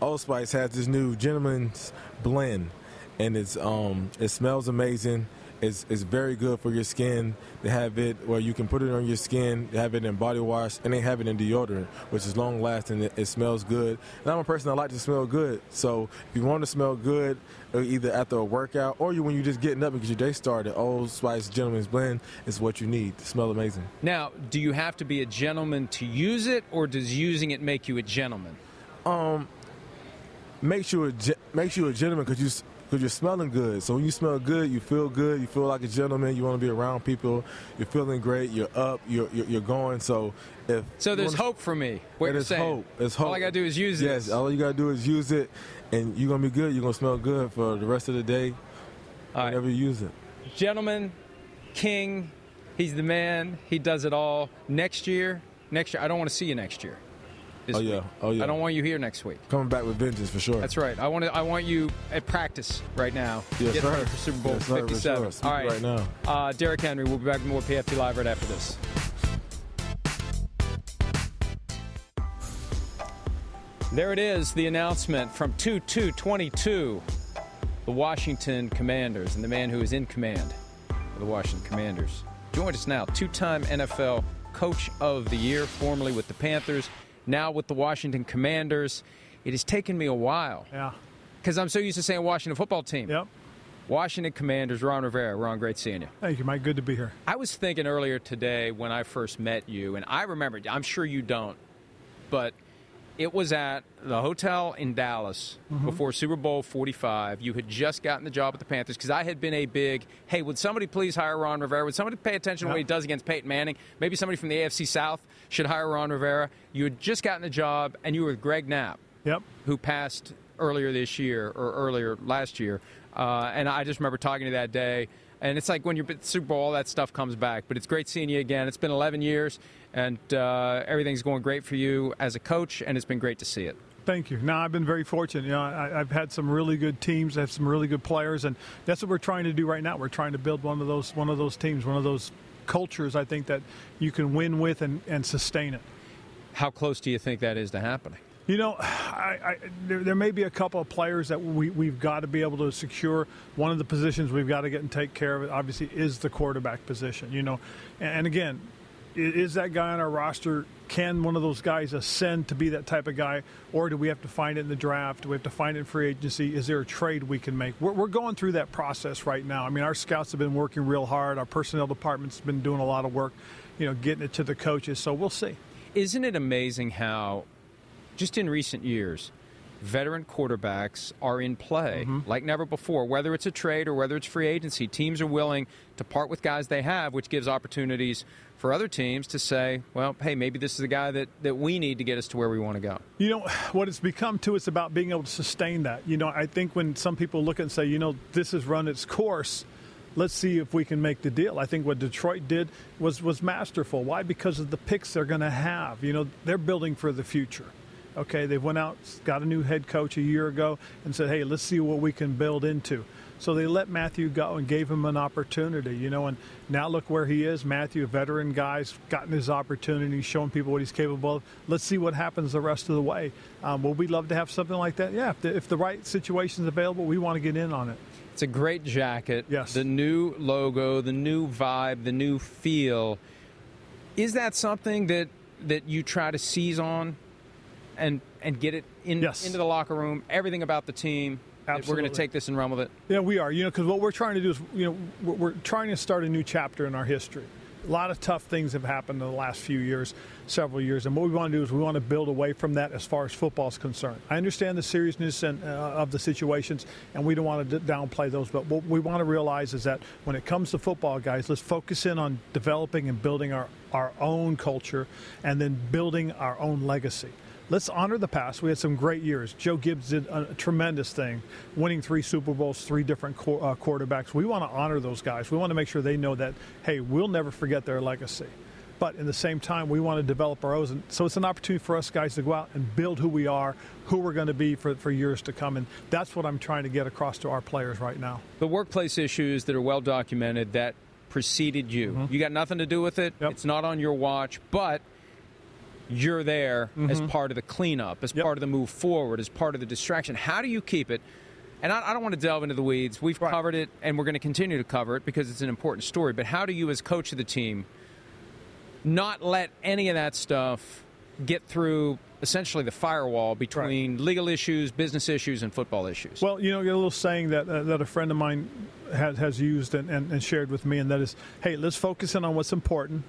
Old Spice has this new gentleman's blend, and it's um it smells amazing. It's, it's very good for your skin. They have it where you can put it on your skin. They have it in body wash, and they have it in deodorant, which is long lasting. It, it smells good. And I'm a person that like to smell good. So if you want to smell good, uh, either after a workout or you when you're just getting up because your day started, Old Spice Gentleman's Blend is what you need to smell amazing. Now, do you have to be a gentleman to use it, or does using it make you a gentleman? um, makes you a makes you a gentleman because you because you're smelling good. So when you smell good, you feel good. You feel like a gentleman. You want to be around people. You're feeling great. You're up. You're you're, you're going. So if So there's wanna- hope for me. What you're saying. hope. It's hope. All I got to do is use it. Yes, all you gotta do is use it, and you're gonna be good. You're gonna smell good for the rest of the day. All right. Whenever you use it. gentleman, king. He's the man. He does it all. Next year, next year, I don't want to see you next year. Oh, yeah. week. Oh, yeah. I don't want you here next week. Coming back with vengeance for sure. That's right. I want to, I want you at practice right now. Yes, Get sir. ready for Super Bowl Yes, sir, for 57. sure. All right. right now. Uh, Derrick Henry. We'll be back with more PFT Live right after this. There it is, the announcement from 2 2 22. The Washington Commanders and the man who is in command of the Washington Commanders. Joined us now, two time NFL Coach of the Year, formerly with the Panthers, now with the Washington Commanders. It has taken me a while Yeah. because I'm so used to saying Washington football team. Yep. Washington Commanders, Ron Rivera. Ron, great seeing you. Thank you, Mike. Good to be here. I was thinking earlier today when I first met you, and I remember, I'm sure you don't, but it was at the hotel in Dallas mm-hmm. before Super Bowl 45. You had just gotten the job at the Panthers because I had been a big, hey, would somebody please hire Ron Rivera? Would somebody pay attention to what he does against Peyton Manning? Maybe somebody from the AFC South should hire Ron Rivera. You had just gotten the job, and you were with Greg Knapp Yep. who passed earlier this year or earlier last year. Uh, and I just remember talking to you that day. And it's like when you're at the Super Bowl, all that stuff comes back. But it's great seeing you again. It's been 11 years, and uh, everything's going great for you as a coach, and it's been great to see it. Thank you. Now I've been very fortunate. You know, I, I've had some really good teams, I have some really good players, and that's what we're trying to do right now. We're trying to build one of those one of those teams, one of those cultures. I think that you can win with and, and sustain it. How close do you think that is to happening? You know, I, I, there, there, may be a couple of players that we, we've got to be able to secure. One of the positions we've got to get and take care of it, obviously, is the quarterback position. You know, and, and again, is that guy on our roster? Can one of those guys ascend to be that type of guy, or do we have to find it in the draft? Do we have to find it in free agency? Is there a trade we can make? We're, we're going through that process right now. I mean, our scouts have been working real hard. Our personnel department's been doing a lot of work, you know, getting it to the coaches. So we'll see. Isn't it amazing how just in recent years, veteran quarterbacks are in play mm-hmm. like never before. Whether it's a trade or whether it's free agency, teams are willing to part with guys they have, which gives opportunities for other teams to say, well, hey, maybe this is the guy that, that we need to get us to where we want to go. You know, what it's become, too, it's about being able to sustain that. You know, I think when some people look and say, you know, this has run its course, let's see if we can make the deal. I think what Detroit did was, was masterful. Why? Because of the picks they're going to have. You know, they're building for the future. Okay, they went out, got a new head coach a year ago, and said, "Hey, let's see what we can build into." So they let Matthew go and gave him an opportunity, you know. And now look where he is. Matthew, a veteran guy's gotten his opportunity, showing people what he's capable of. Let's see what happens the rest of the way. Um, will we love to have something like that? Yeah, if the, if the right situation is available, we want to get in on it. It's a great jacket. Yes. The new logo, the new vibe, the new feel. Is that something that that you try to seize on and and get it in, yes. into the locker room. Everything about the team. Absolutely. We're going to take this and run with it. Yeah, we are. You know, because what we're trying to do is, you know, we're, we're trying to start a new chapter in our history. A lot of tough things have happened in the last few years, several years, and what we want to do is we want to build away from that as far as football is concerned. I understand the seriousness and, uh, of the situations, and we don't want to downplay those. But what we want to realize is that when it comes to football, guys, let's focus in on developing and building our our own culture, and then building our own legacy let's honor the past. We had some great years. Joe Gibbs did a, tremendous thing, winning three Super Bowls, three different co- uh, quarterbacks. We want to honor those guys. We want to make sure they know that, hey, we'll never forget their legacy. But in the same time, we want to develop our own. So it's an opportunity for us guys to go out and build who we are, who we're going to be for, for years to come. And that's what I'm trying to get across to our players right now. The workplace issues that are well documented that preceded you. Mm-hmm. You got nothing to do with it. Yep. It's not on your watch. But you're there mm-hmm. as part of the cleanup, as yep. part of the move forward, as part of the distraction. How do you keep it? And I, I don't want to delve into the weeds. We've right. covered it, and we're going to continue to cover it because it's an important story. But how do you, as coach of the team, not let any of that stuff get through essentially the firewall between right. legal issues, business issues, and football issues? Well, you know, a little saying that uh, that a friend of mine has, has used and, and, and shared with me, and that is, hey, let's focus in on what's important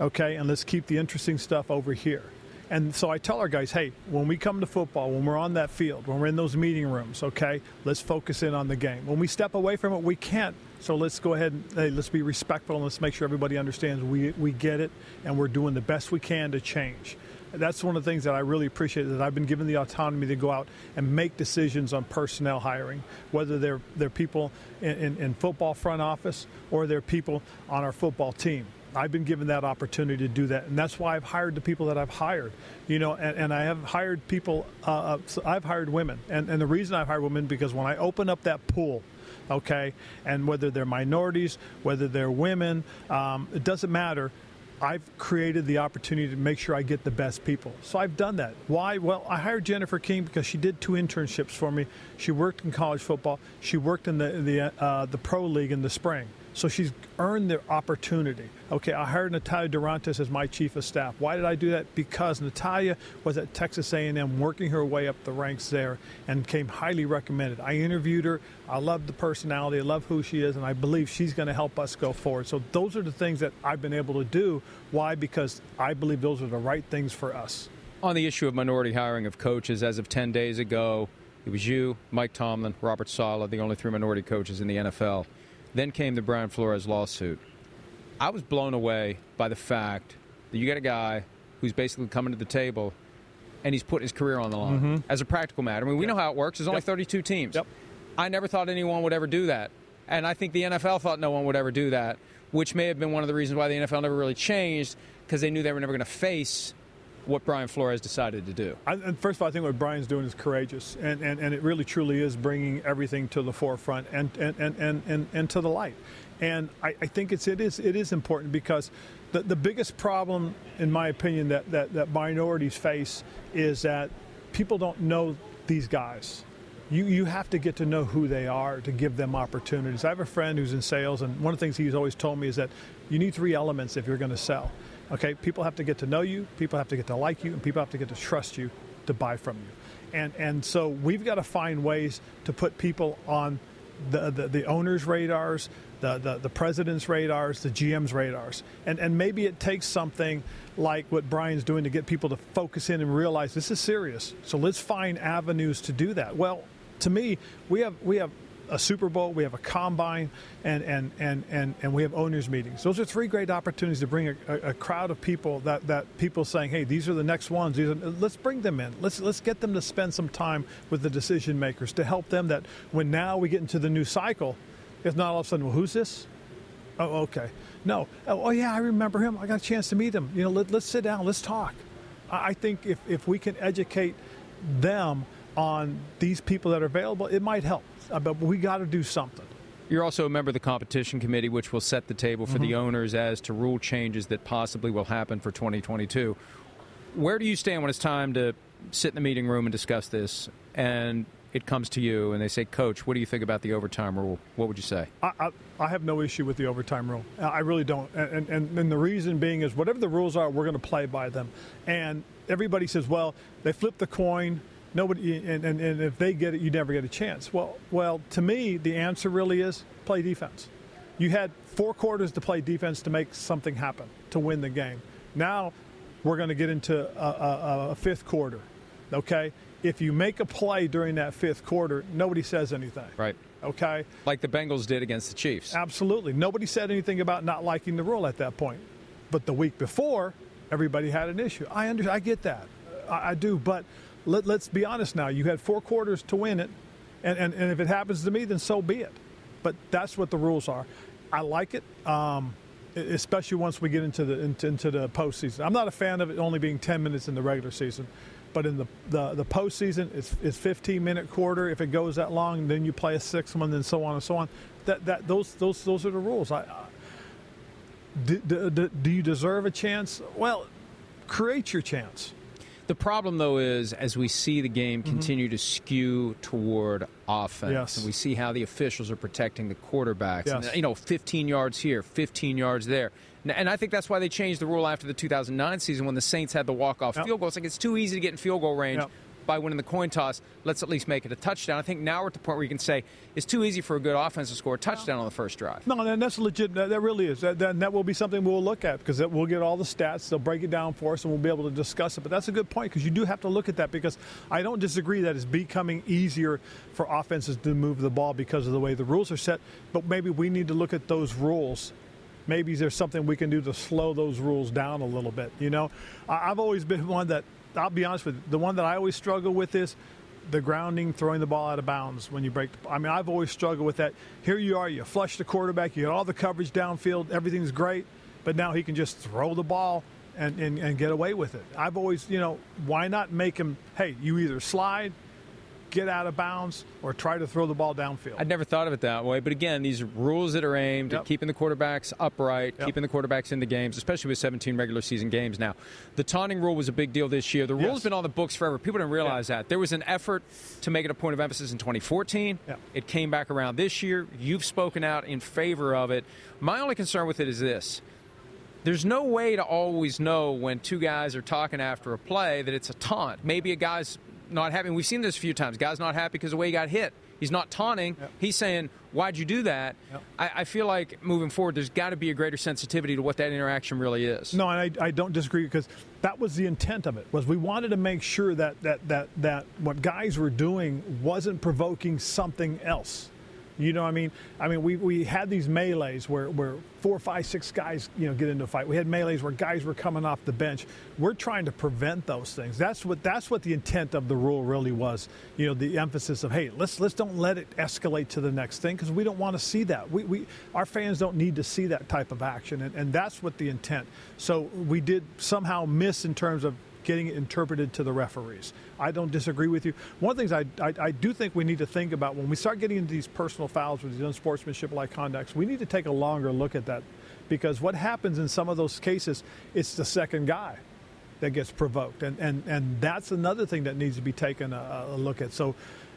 okay, and let's keep the interesting stuff over here. And so I tell our guys, hey, when we come to football, when we're on that field, when we're in those meeting rooms, okay, let's focus in on the game. When we step away from it, we can't. So let's go ahead and hey, let's be respectful and let's make sure everybody understands we, we get it and we're doing the best we can to change. That's one of the things that I really appreciate that I've been given the autonomy to go out and make decisions on personnel hiring, whether they're, they're people in, in, in football front office or they're people on our football team. I've been given that opportunity to do that, and that's why I've hired the people that I've hired. You know, and, and I have hired people. Uh, uh, so I've hired women, and, and the reason I've hired women because when I open up that pool, okay, and whether they're minorities, whether they're women, um, it doesn't matter. I've created the opportunity to make sure I get the best people. So I've done that. Why? Well, I hired Jennifer King because she did two internships for me. She worked in college football. She worked in the the uh, the pro league in the spring. So she's earned the opportunity. Okay, I hired Natalia Durantes as my chief of staff. Why did I do that? Because Natalia was at Texas A&M working her way up the ranks there and came highly recommended. I interviewed her. I love the personality. I love who she is, and I believe she's going to help us go forward. So those are the things that I've been able to do. Why? Because I believe those are the right things for us. On the issue of minority hiring of coaches, as of 10 days ago, it was you, Mike Tomlin, Robert Saleh, the only three minority coaches in the NFL. Then came the Brian Flores lawsuit. I was blown away by the fact that you got a guy who's basically coming to the table and he's putting his career on the line mm-hmm. as a practical matter. I mean, we yep. know how it works. There's only yep. 32 teams. Yep. I never thought anyone would ever do that. And I think the NFL thought no one would ever do that, which may have been one of the reasons why the NFL never really changed because they knew they were never going to face what Brian Flores decided to do. I, first of all, I think what Brian's doing is courageous, and, and, and it really truly is bringing everything to the forefront and, and, and, and, and, and to the light. And I, I, think it's, it, is, it is important because the, the biggest problem, in my opinion, that, that, that minorities face is that people don't know these guys. You, you have to get to know who they are to give them opportunities. I have a friend who's in sales, and one of the things he's always told me is that you need three elements if you're going to sell. Okay, people have to get to know you, people have to get to like you, and people have to get to trust you to buy from you. And and so we've got to find ways to put people on the, the, the owners' radars, the, the, the president's radars, the GM's radars. And, and maybe it takes something like what Brian's doing to get people to focus in and realize this is serious. So let's find avenues to do that. Well, to me, we have we have a Super Bowl, we have a combine, and and and and, and we have owners meetings. Those are three great opportunities to bring a, a, crowd of people that, that people saying, hey, these are the next ones. Are, let's bring them in. Let's let's get them to spend some time with the decision makers to help them. That when now we get into the new cycle, it's not all of a sudden, well, who's this? Oh, okay. No. Oh, oh yeah, I remember him. I got a chance to meet him. You know, let, us sit down. Let's talk. I think if, if we can educate them on these people that are available, it might help. Uh, but we got to do something. You're also a member of the competition committee, which will set the table for mm-hmm. the owners as to rule changes that possibly will happen for 2022. Where do you stand when it's time to sit in the meeting room and discuss this? And it comes to you and they say, Coach, what do you think about the overtime rule? What would you say? I, I, I have no issue with the overtime rule. I really don't. And, and, and the reason being is whatever the rules are, we're going to play by them. And everybody says, well, they flip the coin nobody and, and, and, if they get it you never get a chance. Well well to me the answer really is play defense. You had four quarters to play defense to make something happen to win the game. Now we're going to get into a, a, a fifth quarter okay? If you make a play during that fifth quarter nobody says anything right. okay? Like the bengals did against the chiefs. Absolutely. Nobody said anything about not liking the rule at that point. But the week before everybody had an issue. I under, i get that. I, I do but let, us be honest now. You had four quarters to win it, and, and, and if it happens to me, then so be it. But that's what the rules are. I like it, um, especially once we get into the into, into the postseason. I'm not a fan of it only being 10 minutes in the regular season, but in the the, the postseason, it's, it's 15 minute quarter. If it goes that long, then you play a sixth one, then so on and so on. That that those those those are the rules. I, I do, do, do you deserve a chance? Well, create your chance. The problem, though, is as we see the game mm-hmm. continue to skew toward offense, yes. and we see how the officials are protecting the quarterbacks. Yes. And, you know, 15 yards here, 15 yards there. And I think that's why they changed the rule after the 2009 season when the Saints had the walk-off yep. field goal. It's like it's too easy to get in field goal range. Yep by winning the coin toss, let's at least make it a touchdown. I think now we're at the point where you can say it's too easy for a good offense to score a touchdown on the first drive. No, and that's legit. That, really is. That, that, that, will be something we'll look at because we'll get all the stats. They'll break it down for us, and we'll be able to discuss it. But that's a good point because you do have to look at that because I don't disagree that it's becoming easier for offenses to move the ball because of the way the rules are set. But maybe we need to look at those rules maybe there's something we can do to slow those rules down a little bit. You know, I've always been one that I'll be honest with you, the one that I always struggle with is the grounding, throwing the ball out of bounds when you break. The, I mean, I've always struggled with that. Here you are, you flush the quarterback, you get all the coverage downfield, everything's great, but now he can just throw the ball and, and, and get away with it. I've always, you know, why not make him, hey, you either slide get out of bounds or try to throw the ball downfield. I'd never thought of it that way, but again, these rules that are aimed yep. at keeping the quarterbacks upright, yep. keeping the quarterbacks in the games, especially with 17 regular season games now. The taunting rule was a big deal this year. The yes. rule's been on the books forever. People didn't realize yep. that. There was an effort to make it a point of emphasis in 2014. It came back around this year. You've spoken out in favor of it. My only concern with it is this there's no way to always know when two guys are talking after a play that it's a taunt. Maybe a guy's not happy. And we've seen this a few times. Guy's not happy because the way he got hit. He's not taunting. Yep. He's saying, "Why'd you do that?" Yep. I, I, feel like moving forward, there's got to be a greater sensitivity to what that interaction really is. No, and I, I don't disagree because that was the intent of it. Was we wanted to make sure that that that that what guys were doing wasn't provoking something else. You know I mean? I mean, we, we had these melees where, where four, five, six guys, you know, get into a fight. We had melees where guys were coming off the bench. We're trying to prevent those things. That's what that's what the intent of the rule really was. You know, the emphasis of hey, let's let's don't let it escalate to the next thing because we don't want to see that. We, we our fans don't need to see that type of action, and, and that's what the intent. So we did somehow miss in terms of getting it interpreted to the referees. I don't disagree with you. One of the things I, I, I, do think we need to think about when we start getting into these personal fouls with these unsportsmanship like conducts, we need to take a longer look at that because what happens in some of those cases, it's the second guy. that gets provoked, and and and that's another thing that needs to be taken a, a look at. So.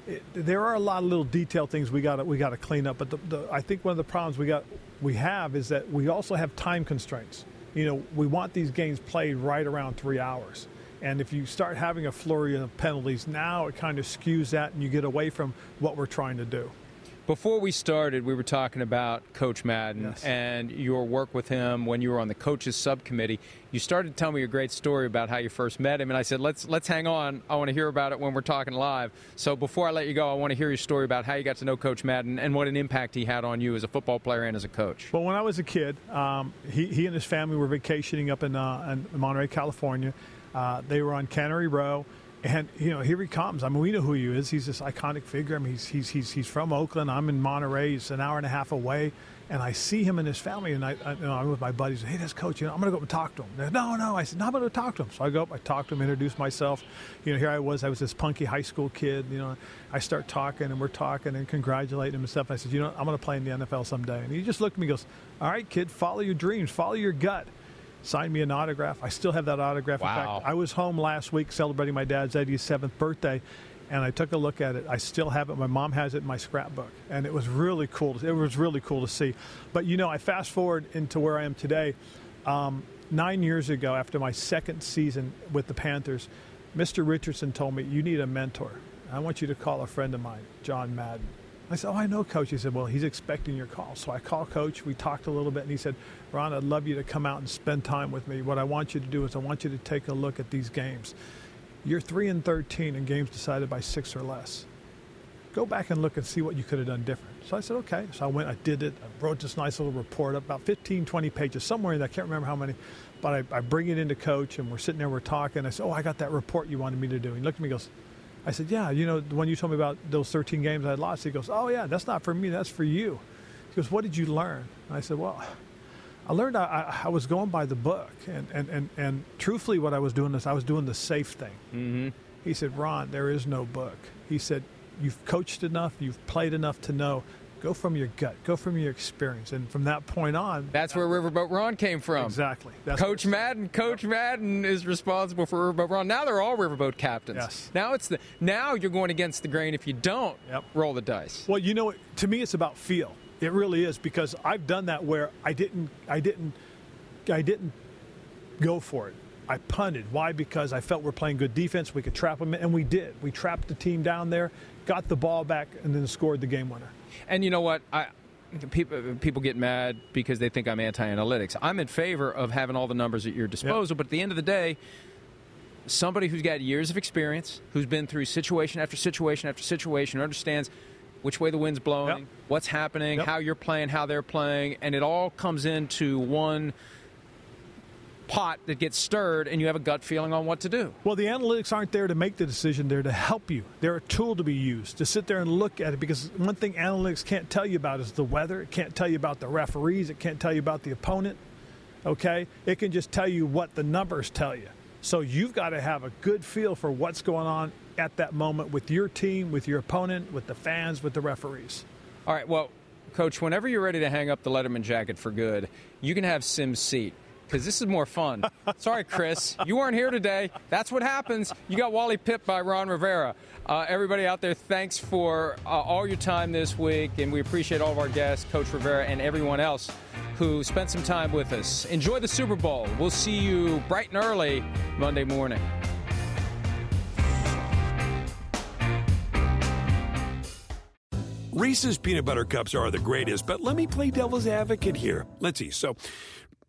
It, there are a lot of little detail things we got we got to clean up, but the, the, I think one of the problems we got we have is that we also have time constraints. You know, we want these games played right around three hours. And if you start having a flurry of penalties, now it kind of skews that and you get away from what we're trying to do. Before we started, we were talking about Coach Madden Yes. and your work with him when you were on the coaches subcommittee. You started to tell me a great story about how you first met him, and I said, "Let's let's hang on. I want to hear about it when we're talking live." So before I let you go, I want to hear your story about how you got to know Coach Madden and what an impact he had on you as a football player and as a coach. Well, when I was a kid, um, he, he and his family were vacationing up in, uh, in Monterey, California. Uh, they were on Cannery Row, and you know here he comes. I mean, we know who he is. He's this iconic figure. I mean, he's he's he's, he's from Oakland. I'm in Monterey. He's an hour and a half away, and I see him and his family, and I, I you know I'm with my buddies. Hey, that's coach. You know, I'm to go up and talk to him. They're, no, no. I said, no, I'm to talk to him. So I go up, I talk to him, introduce myself. You know, here I was. I was this punky high school kid. You know, I start talking, and we're talking and congratulating him and stuff. I said, you know, I'm to play in the NFL someday. And he just looked at me, and goes, all right, kid, follow your dreams, follow your gut signed me an autograph. I still have that autograph. Wow. In fact, I was home last week celebrating my dad's 87th birthday, and I took a look at it. I still have it. My mom has it in my scrapbook, and it was really cool. It was really cool to see. But you know, I fast forward into where I am today. Um, nine years ago, after my second season with the Panthers, Mr. Richardson told me, "You need a mentor. I want you to call a friend of mine, John Madden." I said, Oh, I know, coach. He said, Well, he's expecting your call. So I called coach. We talked a little bit, and he said, Ron, I'd love you to come out and spend time with me. What I want you to do is I want you to take a look at these games. You're 3 and 13 in games decided by six or less. Go back and look and see what you could have done different. So I said, Okay. So I went, I did it. I wrote this nice little report, about 15, 20 pages, somewhere in there. I can't remember how many. But I, I bring it into coach, and we're sitting there, we're talking. I said, Oh, I got that report you wanted me to do. He looked at me and goes, I said, Yeah, you know, when you told me about those 13 games I had lost, he goes, Oh, yeah, that's not for me, that's for you. He goes, What did you learn? And I said, Well, I learned I, I, I was going by the book. And, and, and, and truthfully, what I was doing is I was doing the safe thing. Mm-hmm. He said, Ron, there is no book. He said, You've coached enough, you've played enough to know. Go from your gut, go from your experience. And from that point on, That's where Riverboat Ron came from. exactly. That's Coach Madden, Coach Madden is responsible for Riverboat Ron. Now they're all Riverboat captains. Yes. Now it's the now you're going against the grain. If you don't Yep. roll the dice. Well, you know, to me, it's about feel. It really is because I've done that where I didn't, I didn't, I didn't go for it. I punted. Why? Because I felt we're playing good defense. We could trap them, and we did. We trapped the team down there, got the ball back, and then scored the game winner. And you know what? I people people get mad because they think I'm anti-analytics. I'm in favor of having all the numbers at your disposal, but at the end of the day, somebody who's got years of experience, who's been through situation after situation after situation, understands which way the wind's blowing, Yep. what's happening, Yep. how you're playing, how they're playing, and it all comes into one pot that gets stirred and you have a gut feeling on what to do. Well, the analytics aren't there to make the decision, they're to help you. They're a tool to be used to sit there and look at it because one thing analytics can't tell you about is the weather. It can't tell you about the referees. It can't tell you about the opponent. Okay? It can just tell you what the numbers tell you. So you've got to have a good feel for what's going on at that moment with your team, with your opponent, with the fans, with the referees. All right, well, Coach, whenever you're ready to hang up the Letterman jacket for good, you can have Simms' seat because this is more fun. Sorry, Chris, you weren't here today. That's what happens. You got Wally Pipp by Ron Rivera. Uh, everybody out there, thanks for uh, all your time this week, and we appreciate all of our guests, Coach Rivera, and everyone else who spent some time with us. Enjoy the Super Bowl. We'll see you bright and early Monday morning. Reese's peanut butter cups are the greatest, but let me play devil's advocate here. Let's see. So,